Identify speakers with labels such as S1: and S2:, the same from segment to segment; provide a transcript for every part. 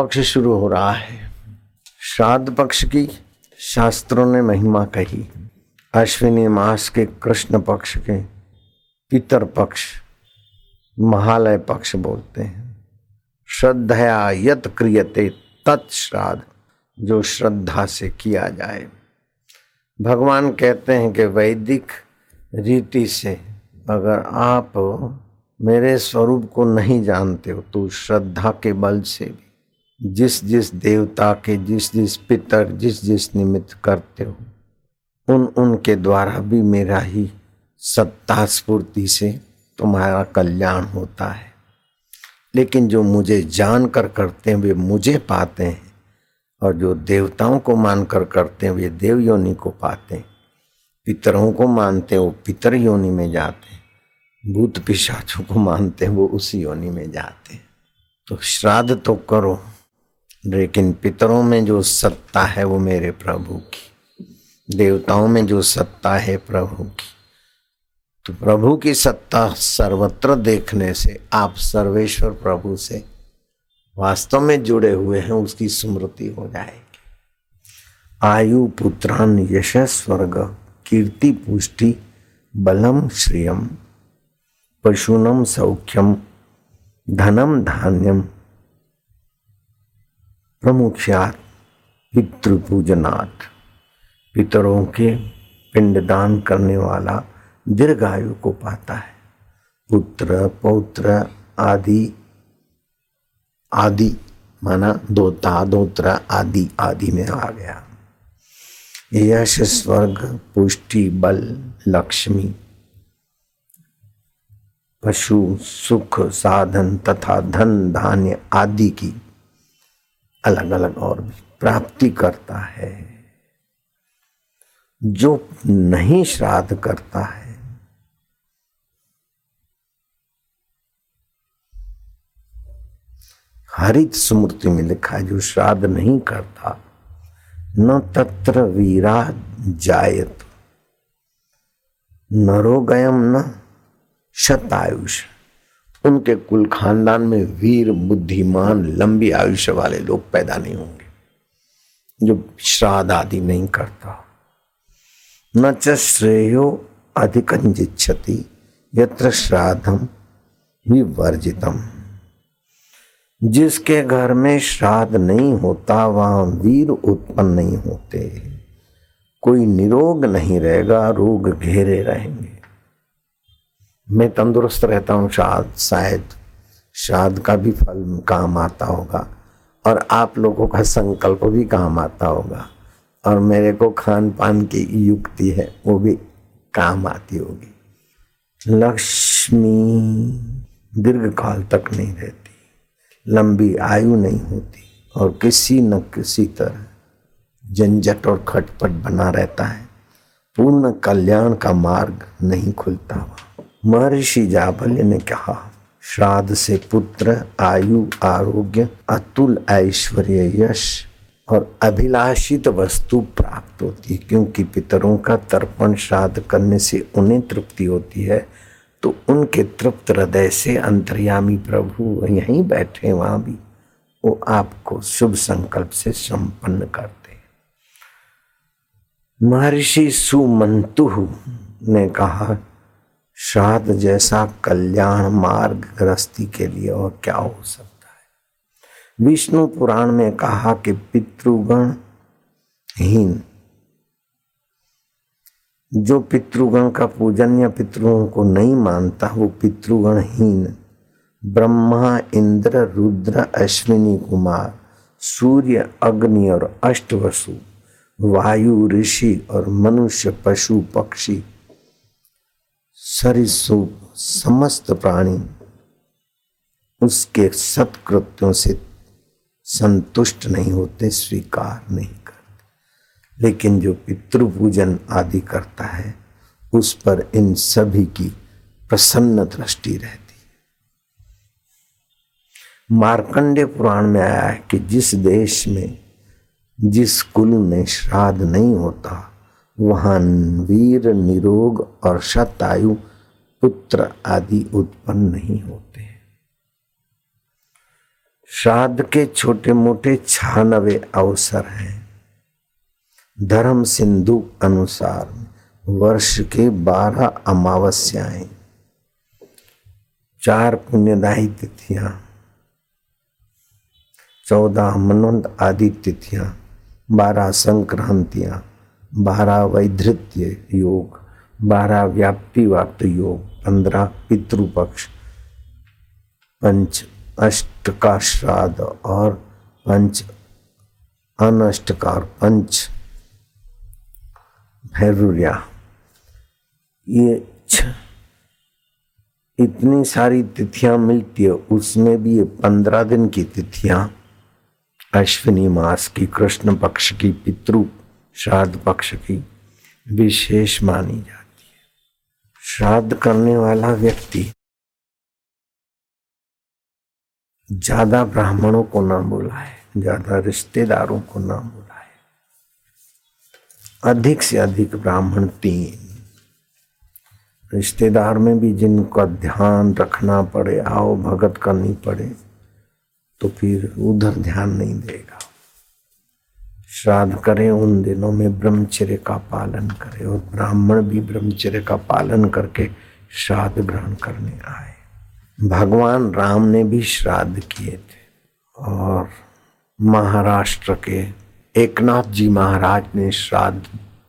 S1: पक्ष शुरू हो रहा है। श्राद्ध पक्ष की शास्त्रों ने महिमा कही। अश्विनी मास के कृष्ण पक्ष के पितर पक्ष, महालय पक्ष बोलते हैं। श्रद्धया यत क्रियते तत्श्राद्ध जो श्रद्धा से किया जाए। भगवान कहते हैं कि वैदिक रीति से अगर आप मेरे स्वरूप को नहीं जानते हो तो श्रद्धा के बल से भी। जिस जिस देवता के जिस जिस पितर जिस जिस निमित्त करते हो, उन उनके द्वारा भी मेरा ही सत्ता स्फूर्ति से तुम्हारा कल्याण होता है। लेकिन जो मुझे जान कर करते हैं, वे मुझे पाते हैं, और जो देवताओं को मानकर करते हैं, वे देव योनि को पाते हैं। पितरों को मानते हैं, वो पितर योनि में जाते हैं। भूत पिशाचों को मानते हैं, वो उसी योनि में जाते हैं। तो श्राद्ध तो करो। लेकिन पितरों में जो सत्ता है वो मेरे प्रभु की। देवताओं में जो सत्ता है प्रभु की। तो प्रभु की सत्ता सर्वत्र देखने से, आप सर्वेश्वर प्रभु से वास्तव में जुड़े हुए हैं, उसकी स्मृति हो जाएगी। आयु पुत्रान यश स्वर्ग, कीर्ति पुष्टि बलम श्रियम, पशुनम सौख्यम, धनम धान्यम। प्रमुख्यात पितृपूजनाथ पितरों के पिंडदान करने वाला दीर्घायु को पाता है। पुत्र, पौत्र आदि आदि माना दोता, दोत्र आदि आदि में आ गया। यश, स्वर्ग, पुष्टि, बल, लक्ष्मी, पशु, सुख, साधन तथा धन, धान्य आदि की अलग अलग और भी प्राप्ति करता है। जो नहीं श्राद्ध करता है, हरित स्मृति में लिखा है, जो श्राद्ध नहीं करता, न तत्र वीरा जायत नरोगयम न शतायुष। उनके कुल खानदान में वीर, बुद्धिमान, लंबी आयुष्य वाले लोग पैदा नहीं होंगे, जो श्राद्ध आदि नहीं करता। न च श्रेयो अधिकंजिच्छति यत्र श्राद्धम विवर्जितम जिसके घर में श्राद्ध नहीं होता, वहाँ वीर उत्पन्न नहीं होते। कोई निरोग नहीं रहेगा, रोग घेरे रहेंगे। मैं तंदुरुस्त रहता हूँ, शायद शायद श्राद्ध का भी फल काम आता होगा और आप लोगों का संकल्प भी काम आता होगा और मेरे को खान पान की युक्ति है, वो भी काम आती होगी। लक्ष्मी दीर्घ काल तक नहीं रहती, लंबी आयु नहीं होती और किसी न किसी तरह झंझट और खटपट बना रहता है। पूर्ण कल्याण का मार्ग नहीं खुलता हुआ। महर्षि जाबल्य ने कहा, श्राद्ध से पुत्र, आयु, आरोग्य, अतुल ऐश्वर्य, यश और अभिलाषित वस्तु प्राप्त होती है। क्योंकि पितरों का तर्पण श्राद्ध करने से उन्हें तृप्ति होती है तो उनके तृप्त हृदय से अंतर्यामी प्रभु यहीं बैठे वहाँ भी वो आपको शुभ संकल्प से संपन्न करते महर्षि सुमंतु ने कहा श्राद्ध जैसा कल्याण मार्ग गृहस्थी के लिए और क्या हो सकता है? विष्णु पुराण में कहा कि पितृगण हीन। जो पितृगण का पूजन या पितृओं को नहीं मानता, वो पितृगण हीन। ब्रह्मा, इंद्र, रुद्र, अश्विनी कुमार, सूर्य, अग्नि और अष्टवसु, वायु, ऋषि और मनुष्य, पशु, पक्षी सरिसुप समस्त प्राणी उसके सत्कृत्यों से संतुष्ट नहीं होते, स्वीकार नहीं करते। लेकिन जो पितृपूजन आदि करता है, उस पर इन सभी की प्रसन्न दृष्टि रहती है। मार्कंडे पुराण में आया है कि जिस देश में जिस कुल में श्राद्ध नहीं होता वहाँ वीर, निरोग और शतायु पुत्र आदि उत्पन्न नहीं होते। श्राद्ध के छोटे मोटे छानवे अवसर हैं। धर्म सिंधु अनुसार वर्ष के बारह अमावस्याएँ, चार पुण्यदायी तिथियाँ, चौदह मनोन्द आदि तिथियाँ, बारह संक्रांतियाँ बारह वैधृत्य योग बारह व्याप्ति वाप्त योग, पंद्रह पितृपक्ष, पंच अष्ट का श्राद्ध और पंच अनष्टकार, पंच भैरुर्या। ये इतनी सारी तिथियाँ मिलती है, उसमें भी ये पंद्रह दिन की तिथियाँ, अश्विनी मास की, कृष्ण पक्ष की, पितृ श्राद्ध पक्ष की विशेष मानी जाती है। श्राद्ध करने वाला व्यक्ति ज़्यादा ब्राह्मणों को ना बुलाए, ज़्यादा रिश्तेदारों को ना बुलाए। अधिक से अधिक ब्राह्मण तीन। रिश्तेदार में भी जिनका ध्यान रखना पड़े, आओ भगत करनी पड़े तो फिर उधर ध्यान नहीं देगा। श्राद्ध करें उन दिनों में ब्रह्मचर्य का पालन करें और ब्राह्मण भी ब्रह्मचर्य का पालन करके श्राद्ध ग्रहण करने आए। भगवान राम ने भी श्राद्ध किए थे और महाराष्ट्र के एकनाथ जी महाराज ने श्राद्ध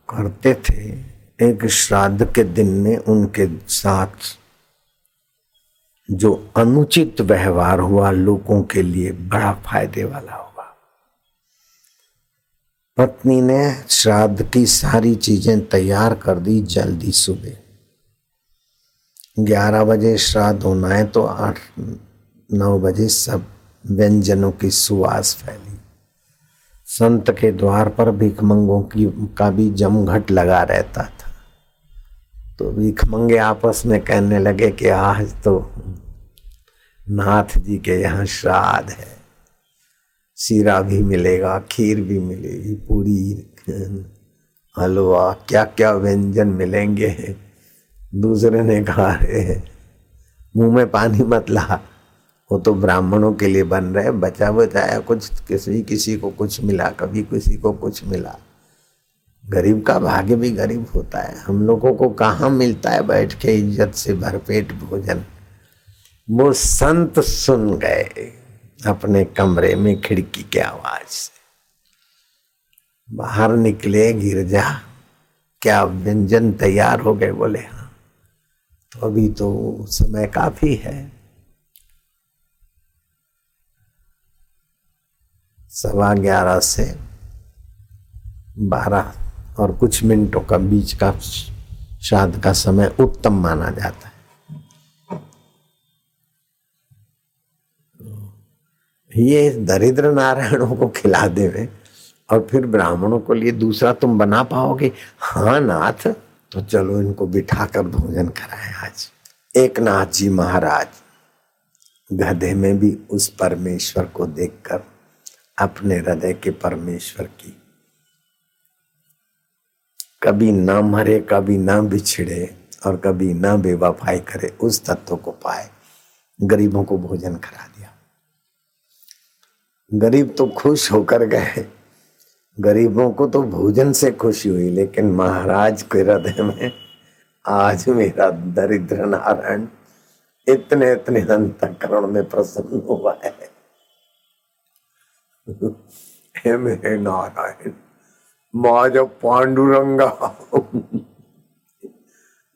S1: करते थे। एक श्राद्ध के दिन में उनके साथ जो अनुचित व्यवहार हुआ लोगों के लिए बड़ा फ़ायदे वाला हुआ पत्नी ने श्राद्ध की सारी चीज़ें तैयार कर दी जल्दी सुबह। ग्यारह बजे श्राद्ध होना है तो आठ, नौ बजे सब व्यंजनों की सुवास फैली। संत के द्वार पर भिखमंगों की, का भी जमघट लगा रहता था। तो भिखमंगे आपस में कहने लगे कि आज तो नाथ जी के यहाँ श्राद्ध है। सीरा भी मिलेगा, खीर भी मिलेगी, पूरी हलवा क्या क्या व्यंजन मिलेंगे? दूसरे ने कहा रे मुँह में पानी मत ला। वो तो ब्राह्मणों के लिए बन रहे बचा बचाया कुछ, किसी किसी को कुछ मिला, कभी किसी को कुछ मिला। गरीब का भाग्य भी गरीब होता है। हम लोगों को कहाँ मिलता है बैठ के इज़्ज़त से भरपेट भोजन? वो संत सुन गए। अपने कमरे में खिड़की के आवाज़ से। बाहर निकले गिरजा, क्या व्यंजन तैयार हो गए? बोले हाँ। तो अभी तो समय काफ़ी है। सवा ग्यारह से बारह और कुछ मिनटों का बीच का श्राद्ध का समय उत्तम माना जाता है। ये दरिद्र नारायणों को खिला देवे और फिर ब्राह्मणों को लिए दूसरा तुम बना पाओगे। हाँ नाथ तो चलो इनको बिठाकर भोजन कराए आज। एक नाथ जी महाराज, गधे में भी उस परमेश्वर को देखकर, अपने हृदय के परमेश्वर की, कभी ना मरे, कभी ना बिछड़े और कभी ना बेवफाई करे, उस तत्व को पाए, गरीबों को भोजन करा गरीब तो खुश होकर गए। गरीबों को तो भोजन से खुशी हुई, लेकिन महाराज के हृदय में आज मेरा दरिद्र नारायण इतने इतने अंतकरण में प्रसन्न हुआ है। मेरे नारायण माझ्या पांडुरंगा,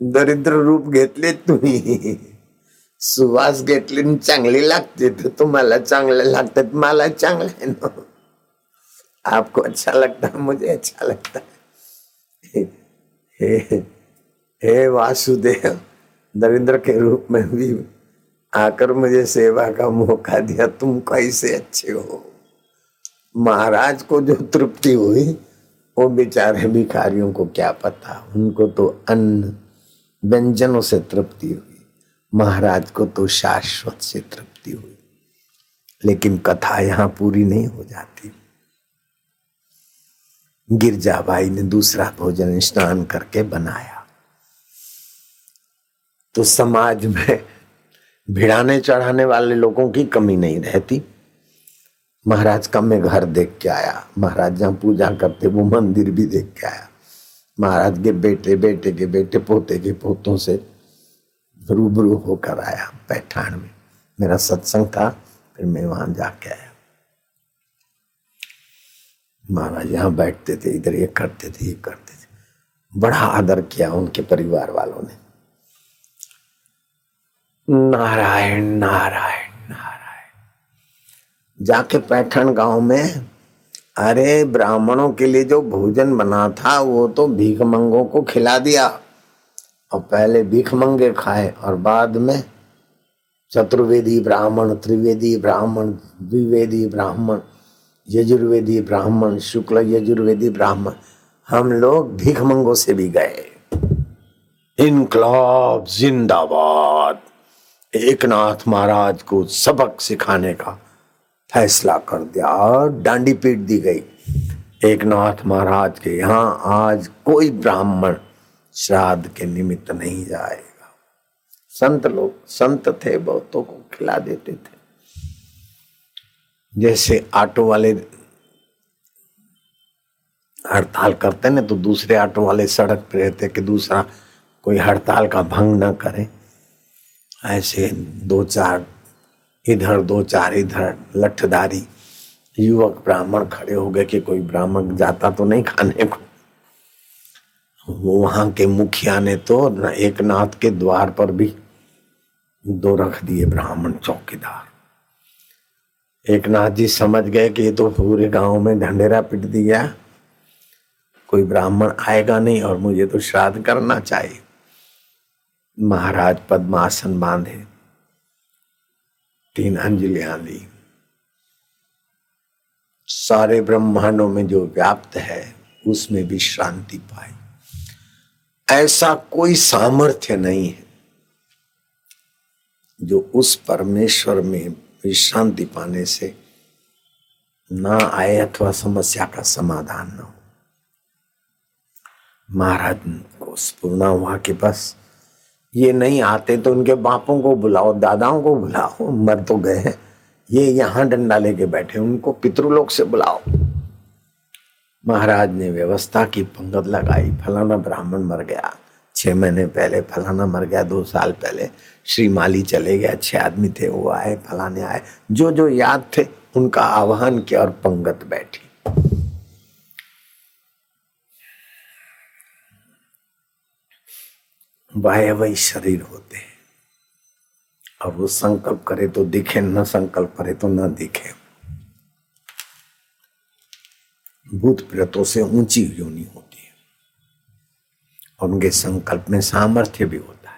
S1: दरिद्र रूप घेतले तुम्ही सुवास घेतली चांगली लागते तर तुम्हाला चांगले लागतात, मला चांगले आहे ना. आपको अच्छा लगता है, मुझे अच्छा लगता है. हे हे वासुदेव दरिद्र के रूप में भी आकर मुझे सेवा का मौका दिया, तुम कैसे अच्छे हो? महाराज को जो तृप्ति हुई, वो बेचारे भिखारियों को क्या पता, उनको तो अन्न व्यंजनों से तृप्ति हुई। महाराज को तो शाश्वत से तृप्ति हुई। लेकिन कथा यहाँ पूरी नहीं हो जाती। गिरजाबाई ने दूसरा भोजन स्नान करके बनाया। तो समाज में भिड़ाने चढ़ाने वाले लोगों की कमी नहीं रहती। महाराज का मैं घर देख के आया। महाराज जहाँ पूजा करते, वो मंदिर भी देख के आया। महाराज के बेटे बेटे के बेटे, पोते के पोतों से रूबरू होकर आया पैठान में। मेरा सत्संग था, फिर मैं वहाँ जाके आया। महाराज यहाँ बैठते थे, इधर ये करते थे, ये करते थे। बड़ा आदर किया उनके परिवार वालों ने। नारायण नारायण नारायण। जाके पैठन गाँव में, अरे ब्राह्मणों के लिए जो भोजन बना था, वो तो भीख मंगों को खिला दिया। और पहले भीख मंगे खाए और बाद में चतुर्वेदी ब्राह्मण, त्रिवेदी ब्राह्मण, द्विवेदी ब्राह्मण, यजुर्वेदी ब्राह्मण, शुक्ल यजुर्वेदी ब्राह्मण, हम लोग भीख मंगों से भी गए। इनकलाब जिंदाबाद। एक नाथ महाराज को सबक सिखाने का फैसला कर दिया और डांडी पीट दी गई। एक नाथ महाराज के यहाँ आज कोई ब्राह्मण श्राद्ध के निमित्त नहीं जाएगा। संत लोग, संत थे, बहुतों को खिला देते थे। जैसे ऑटो वाले हड़ताल करते ना तो दूसरे ऑटो वाले सड़क पर रहते कि दूसरा कोई हड़ताल का भंग न करे। ऐसे दो चार, इधर, दो चार, इधर, लठदारी, युवक ब्राह्मण खड़े हो गए कि कोई ब्राह्मण जाता तो नहीं खाने को। वहाँ के मुखिया ने तो एक नाथ के द्वार पर भी दो रख दिए ब्राह्मण चौकीदार। एक नाथ जी समझ गए कि ये तो पूरे गाँव में ढंडेरा पिट दिया। कोई ब्राह्मण आएगा नहीं और मुझे तो श्राद्ध करना चाहिए। महाराज पद्मासन बांधे, तीन अंजलियाँ दी। सारे ब्रह्मांडों में जो व्याप्त है, उसमें भी शांति पाई। ऐसा कोई सामर्थ्य नहीं है जो उस परमेश्वर में विश्रांति पाने से ना आए अथवा समस्या का समाधान न हो। महाराज को स्पूर्णा हुआ कि बस ये नहीं आते तो उनके बापों को बुलाओ, दादाओं को बुलाओ, मर तो गए ये यहाँ डंडा लेके बैठे उनको पितृलोक से बुलाओ। महाराज ने व्यवस्था की पंगत लगाई। फलाना ब्राह्मण मर गया। छह महीने पहले फलाना मर गया। दो साल पहले श्री माली चले गए। अच्छे आदमी थे, वो आए, फलाने आए। जो जो याद थे, उनका आह्वान किया और पंगत बैठी। वही शरीर होते। हैं और वो संकल्प करे तो दिखे, न संकल्प करे तो न दिखे। भूत प्रेतों से ऊँची योनि होती? है और उनके संकल्प में सामर्थ्य भी होता है।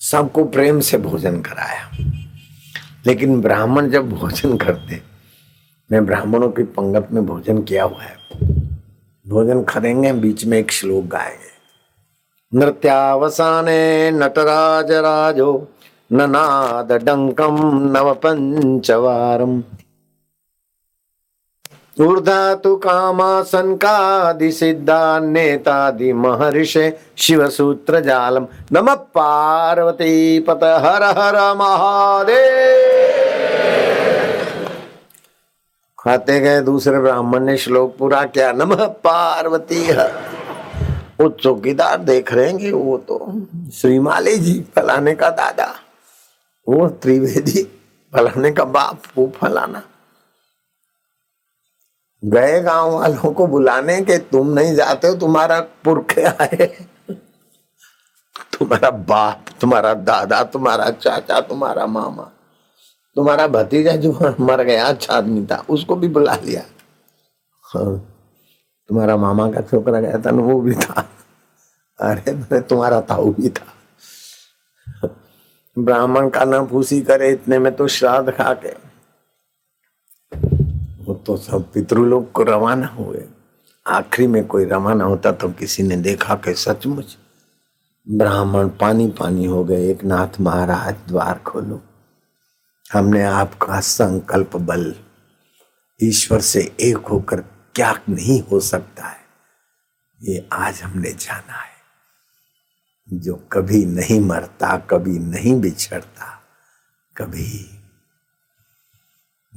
S1: सबको प्रेम से भोजन कराया। लेकिन ब्राह्मण जब भोजन करते, मैं ब्राह्मणों की पंगत में भोजन किया हुआ है। भोजन करेंगे, बीच में एक श्लोक गाएँगे। नृत्यावसाने नटराज राजो ननाद डंकम नव पंचवारम ऊर्धातु कामासनकादि सिद्धा नेतादि महर्षे शिव सूत्र जालम नम पार्वती पत हर हर महादेव। खाते गए दूसरे ब्राह्मण ने श्लोक पूरा किया। नम पार्वती वो चौकीदार देख रहे हैं कि वो तो श्रीमाली जी, फलाने का दादा, वो त्रिवेदी, फलाने का बाप, वो फलाना। गए गाँव वालों को बुलाने के, तुम नहीं जाते हो, तुम्हारा पुरखे आए। तुम्हारा बाप, तुम्हारा दादा, तुम्हारा चाचा, तुम्हारा मामा, तुम्हारा भतीजा जो मर गया अच्छा आदमी था उसको भी बुला लिया। हाँ तुम्हारा मामा का छोकरा गया था ना, वो भी था। अरे मैं तुम्हारा ताऊ भी था। ब्राह्मण का ना फूसी करे, इतने में तो श्राद्ध खा के। तो सब पितृलोक को रवाना हुए। आखिरी में कोई रवाना होता तो किसी ने देखा कि सचमुच ब्राह्मण पानी पानी हो गए, एक नाथ महाराज द्वार खोलो। हमने आपका संकल्प बल, ईश्वर से एक होकर क्या नहीं हो सकता है, ये आज हमने जाना है। जो कभी नहीं मरता, कभी नहीं बिछड़ता, कभी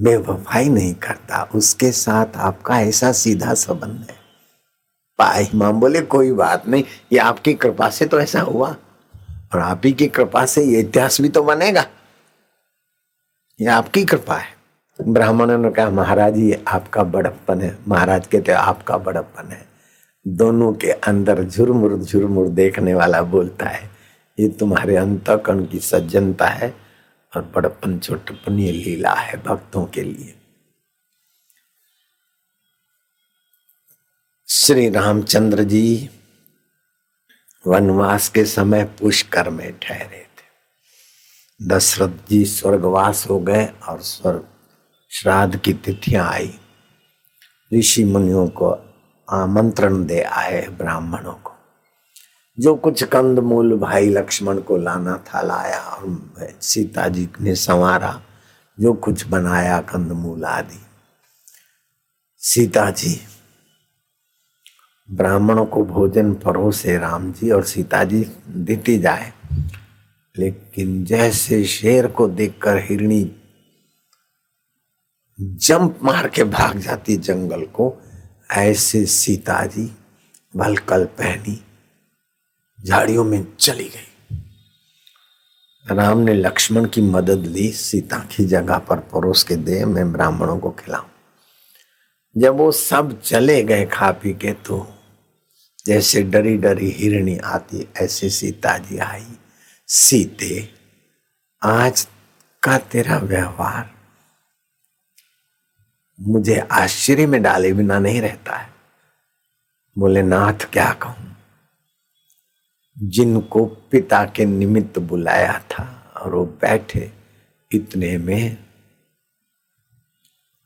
S1: बेवफाई नहीं करता, उसके साथ आपका ऐसा सीधा संबंध है। पाई माम बोले, कोई बात नहीं, ये आपकी कृपा से तो ऐसा हुआ। और आप ही की कृपा से ये इतिहास भी तो बनेगा। ये आपकी कृपा है। ब्राह्मणों ने कहा, महाराज, ये आपका बड़प्पन है। महाराज कहते आपका बड़प्पन है। दोनों के अंदर झुरमुर झुरमुर देखने वाला बोलता है। ये तुम्हारे अंतकण की सज्जनता है। और बड़पन छोटपन ये लीला है भक्तों के लिए। श्री रामचंद्र जी वनवास के समय पुष्कर में ठहरे थे। दशरथ जी स्वर्गवास हो गए और स्वर्ग श्राद्ध की तिथियाँ आई। ऋषि मुनियों को आमंत्रण दे आए ब्राह्मणों को। जो कुछ कंद मूल भाई लक्ष्मण को लाना था, लाया और सीता जी ने संवारा, जो कुछ बनाया कंद मूल आदि। सीता जी, ब्राह्मणों को भोजन परोसे राम जी और सीता जी देती जाए, लेकिन जैसे शेर को देखकर हिरणी जंप मार के भाग जाती जंगल को, ऐसे सीता जी वलकल पहनी झाड़ियों में चली गई। राम ने लक्ष्मण की मदद ली, सीता की जगह पर परोस के दे मैं ब्राह्मणों को खिलाऊं। जब वो सब चले गए खा पी के तो जैसे डरी डरी हिरणी आती, ऐसे सीता जी आई। सीते, आज का तेरा व्यवहार मुझे आश्चर्य में डाले बिना नहीं रहता है। बोले, नाथ, क्या कहूँ? जिनको पिता के निमित्त बुलाया था और वो बैठे इतने में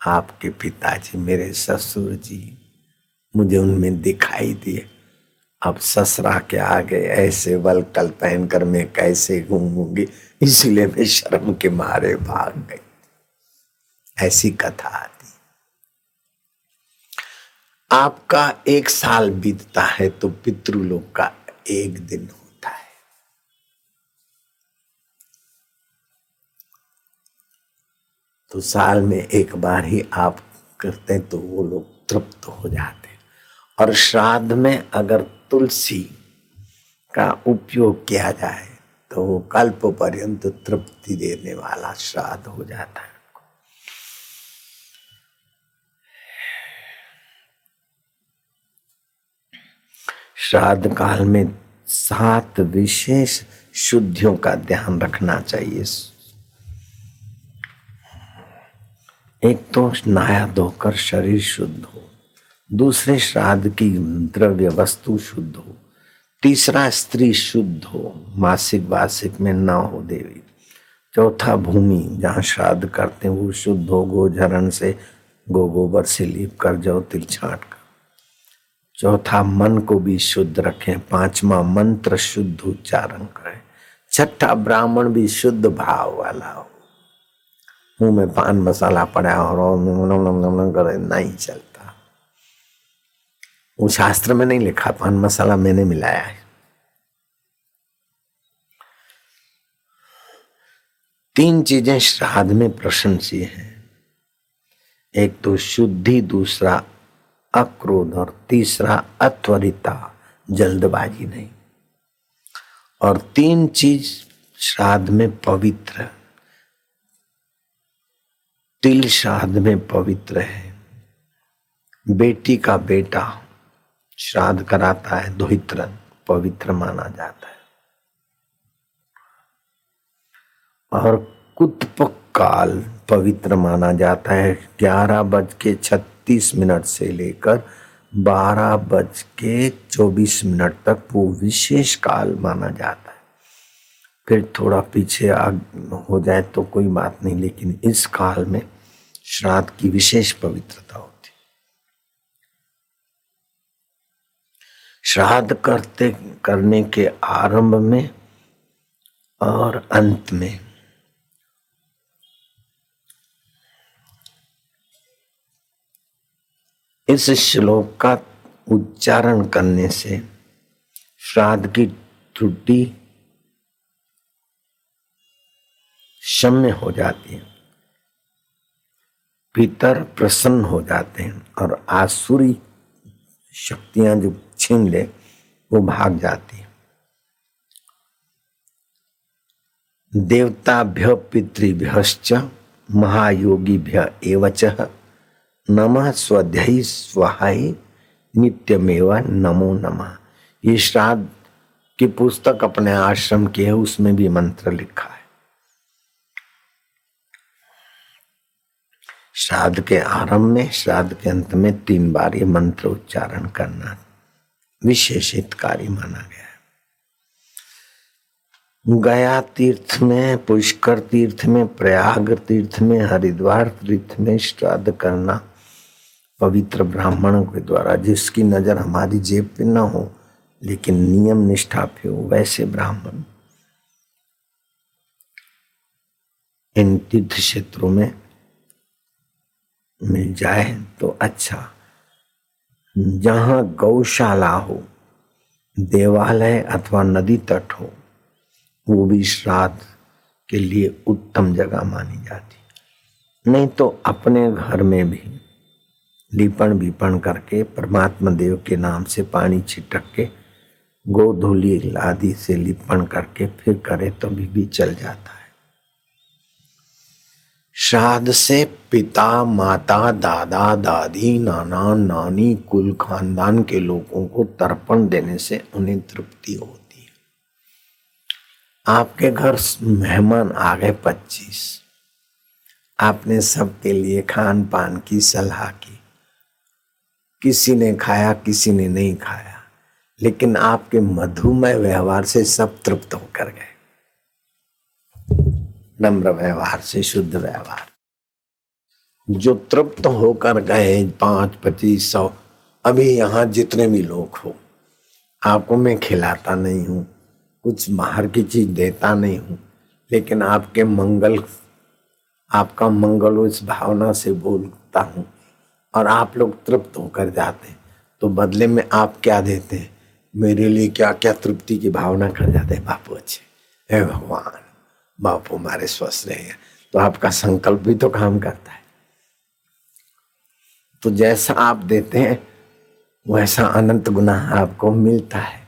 S1: आपके पिताजी, मेरे ससुर जी, मुझे उनमें दिखाई दिए। अब ससरा के आगे ऐसे वलकल पहन कर मैं कैसे घूमूँगी? इसलिए मैं शर्म के मारे भाग गई। ऐसी कथा आती। आपका एक साल बीतता है तो पितृलोक का एक दिन होता है। तो साल में एक बार ही आप करते तो वो लोग तृप्त हो जाते और श्राद्ध में अगर तुलसी का उपयोग किया जाए तो वो कल्प पर्यंत तृप्ति देने वाला श्राद्ध हो जाता है। श्राद्ध काल में सात विशेष शुद्धियों का ध्यान रखना चाहिए। एक तो नहाया धोकर शरीर शुद्ध हो, दूसरे श्राद्ध की द्रव्य वस्तु शुद्ध हो, तीसरा स्त्री शुद्ध हो, मासिक वासिक में न हो देवी। चौथा भूमि जहाँ श्राद्ध करते हैं, वो शुद्ध हो गोझरण से गो गोबर से लीप कर जाओ, तिल छाट चौथा मन को भी शुद्ध रखें, पांचवा मंत्र शुद्ध उच्चारण करें, छठा ब्राह्मण भी शुद्ध भाव वाला हो। मुँह में पान मसाला पड़ा और करे, नहीं चलता। वो शास्त्र में नहीं लिखा, पान मसाला मैंने मिलाया है। तीन चीज़ें श्राद्ध में प्रशंसीय हैं। एक तो शुद्धि, दूसरा अक्रोध और तीसरा अत्वरिता, जल्दबाजी नहीं। और तीन चीज़ श्राद्ध में पवित्र तिल श्राद्ध में पवित्र है। बेटी का बेटा श्राद्ध कराता है दोहित्र पवित्र माना जाता है। और कुतपक काल पवित्र माना जाता है। ग्यारह बज के छत्तीस मिनट से लेकर बारह बज के चौबीस मिनट तक वो विशेष काल माना जाता है। फिर थोड़ा पीछे आग हो जाए तो कोई बात नहीं, लेकिन इस काल में श्राद्ध की विशेष पवित्रता हो श्राद्ध करते, करने के आरंभ में और अंत में इस श्लोक का उच्चारण करने से श्राद्ध की त्रुटि क्षम्य हो जाती है। पितर प्रसन्न हो जाते हैं और आसुरी शक्तियाँ जो छीन ले, वो भाग जाती है। देवताभ्य पितृभ्यश्च महायोगीभ्य एवच। नमः स्वध्यायी स्वाहाय नित्यमेव नमो नमः। ये श्राद्ध की पुस्तक अपने आश्रम की है, उसमें भी मंत्र लिखा है। श्राद्ध के आरंभ में, श्राद्ध के अंत में तीन बार ये मंत्र उच्चारण करना विशेष हितकारी माना गया है। गया तीर्थ में, पुष्कर तीर्थ में, प्रयाग तीर्थ में, हरिद्वार तीर्थ में श्राद्ध करना पवित्र ब्राह्मणों के द्वारा, जिसकी नज़र हमारी जेब पे न हो, लेकिन नियम निष्ठा पे हो, वैसे ब्राह्मण। इन तीर्थ क्षेत्रों में मिल जाए तो अच्छा। जहाँ गौशाला हो, देवालय अथवा नदी तट हो, वो भी श्राद्ध के लिए उत्तम जगह मानी जाती। नहीं तो अपने घर में भी लिपण विपण करके परमात्मा देव के नाम से पानी छिटक के गोधूली आदि से लिपण करके फिर करे तो भी, भी चल जाता है। श्राद्ध से पिता माता दादा दादी नाना नानी कुल खानदान के लोगों को तर्पण देने से उन्हें तृप्ति होती है। आपके घर मेहमान आ गए पच्चीस। आपने सबके लिए खान पान की सलाह की। किसी ने खाया, किसी ने नहीं खाया। लेकिन आपके मधुमय व्यवहार से सब तृप्त होकर गए। नम्र व्यवहार से, शुद्ध व्यवहार। जो तृप्त होकर गए पाँच, पच्चीस, सौ, अभी यहाँ जितने भी लोग हो, आपको मैं खिलाता नहीं हूँ, कुछ बाहर की चीज़ देता नहीं हूँ, लेकिन आपके मंगल, आपका मंगल उस भावना से बोलता हूँ और आप लोग तृप्त होकर जाते हैं। तो बदले में आप क्या देते हैं? मेरे लिए क्या क्या तृप्ति की भावना कर जाते हैं, बापू अच्छे। हे भगवान, बापू हमारे स्वस्थ रहे हैं। तो आपका संकल्प भी तो काम करता है। तो जैसा आप देते हैं, वैसा अनंत गुना आपको मिलता है।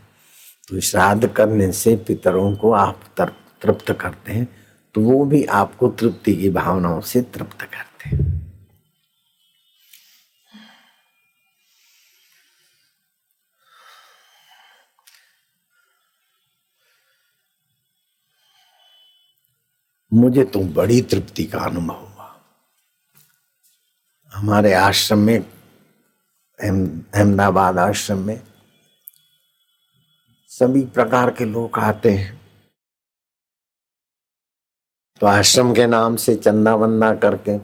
S1: तो श्राद्ध करने से पितरों को आप तृप्त करते हैं। तो वो भी आपको तृप्ति की भावनाओं से तृप्त करते हैं। मुझे तो बड़ी तृप्ति का अनुभव हुआ। हमारे आश्रम में अहमदाबाद आश्रम में सभी प्रकार के लोग आते हैं। तो आश्रम के नाम से चंदा वंदा करके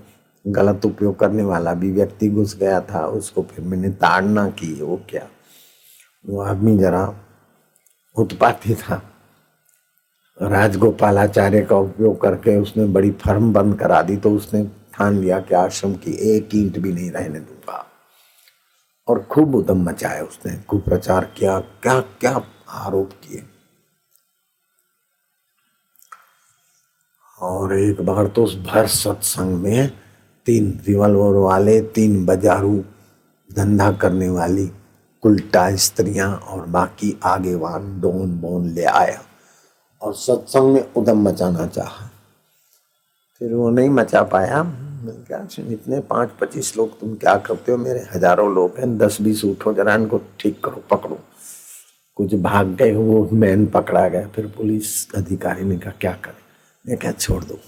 S1: गलत उपयोग करने वाला भी व्यक्ति घुस गया था, उसको फिर मैंने ताड़ना की, वो क्या? वो आदमी जरा उत्पाती था। राजगोपालाचार्य का उपयोग करके उसने बड़ी फर्म बंद करा दी तो उसने ठान लिया कि आश्रम की एक ईंट भी नहीं रहने दूँगा। और खूब उदम मचाया उसने, खूब प्रचार किया क्या क्या आरोप किए। और एक बार तो उस भर सत्संग में तीन रिवॉल्वर वाले, तीन बजारू, धंधा करने वाली उल्टा स्त्रियाँ और बाकी आगे आगेवान डोन बोन ले आया। और सत्संग में उदम मचाना चाहा। फिर वो नहीं मचा पाया। मैं क्या इतने पाँच पच्चीस लोग तुम क्या करते हो? मेरे हज़ारों लोग हैं। दस बीस उठो जरा इनको ठीक करो, पकड़ो। कुछ भाग गए, वो मैन पकड़ा गया। फिर पुलिस अधिकारी ने कहा, क्या करें? मैं क्या छोड़ दो।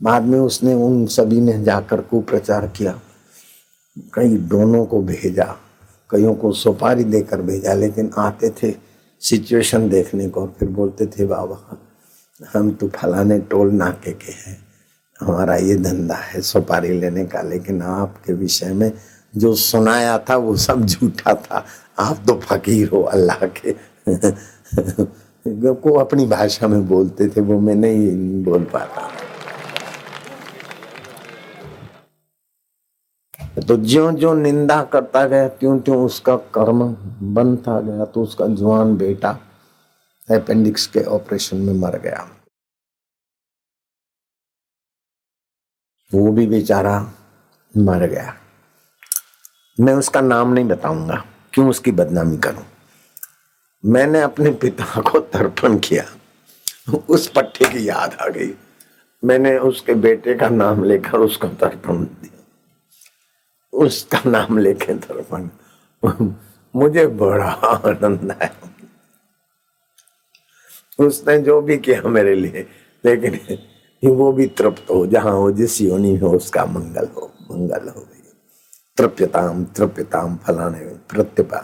S1: बाद में उसने उन सभी ने जाकर कुप्रचार किया। कई दोनों को भेजा, कईयों को सुपारी देकर भेजा, लेकिन आते थे सिचुएशन देखने को, फिर बोलते थे बाबा हम तो फलाने टोल नाके के हैं। हमारा ये धंधा है सुपारी लेने का, लेकिन आपके विषय में जो सुनाया था, वो सब झूठा था। आप तो फकीर हो अल्लाह के। को अपनी भाषा में बोलते थे, वो मैं नहीं बोल पाता। तो ज्यो ज्यो निंदा करता गया, त्यों त्यों उसका कर्म बनता गया तो उसका जवान बेटा अपेंडिक्स के ऑपरेशन में मर गया। वो भी बेचारा मर गया। मैं उसका नाम नहीं बताऊँगा, क्यों उसकी बदनामी करूँ? मैंने अपने पिता को तर्पण किया, उस पट्टे की याद आ गई। मैंने उसके बेटे का नाम लेकर उसको तर्पण दिया उसका नाम लेके दर्पण। मुझे बड़ा आनंद है उसने जो भी किया मेरे लिए, लेकिन वो भी तृप्त हो, जहाँ हो, जिस योनि हो, उसका मंगल हो मंगल हो गई। तृप्यताम तृप्यताम फलाने प्रत्यपा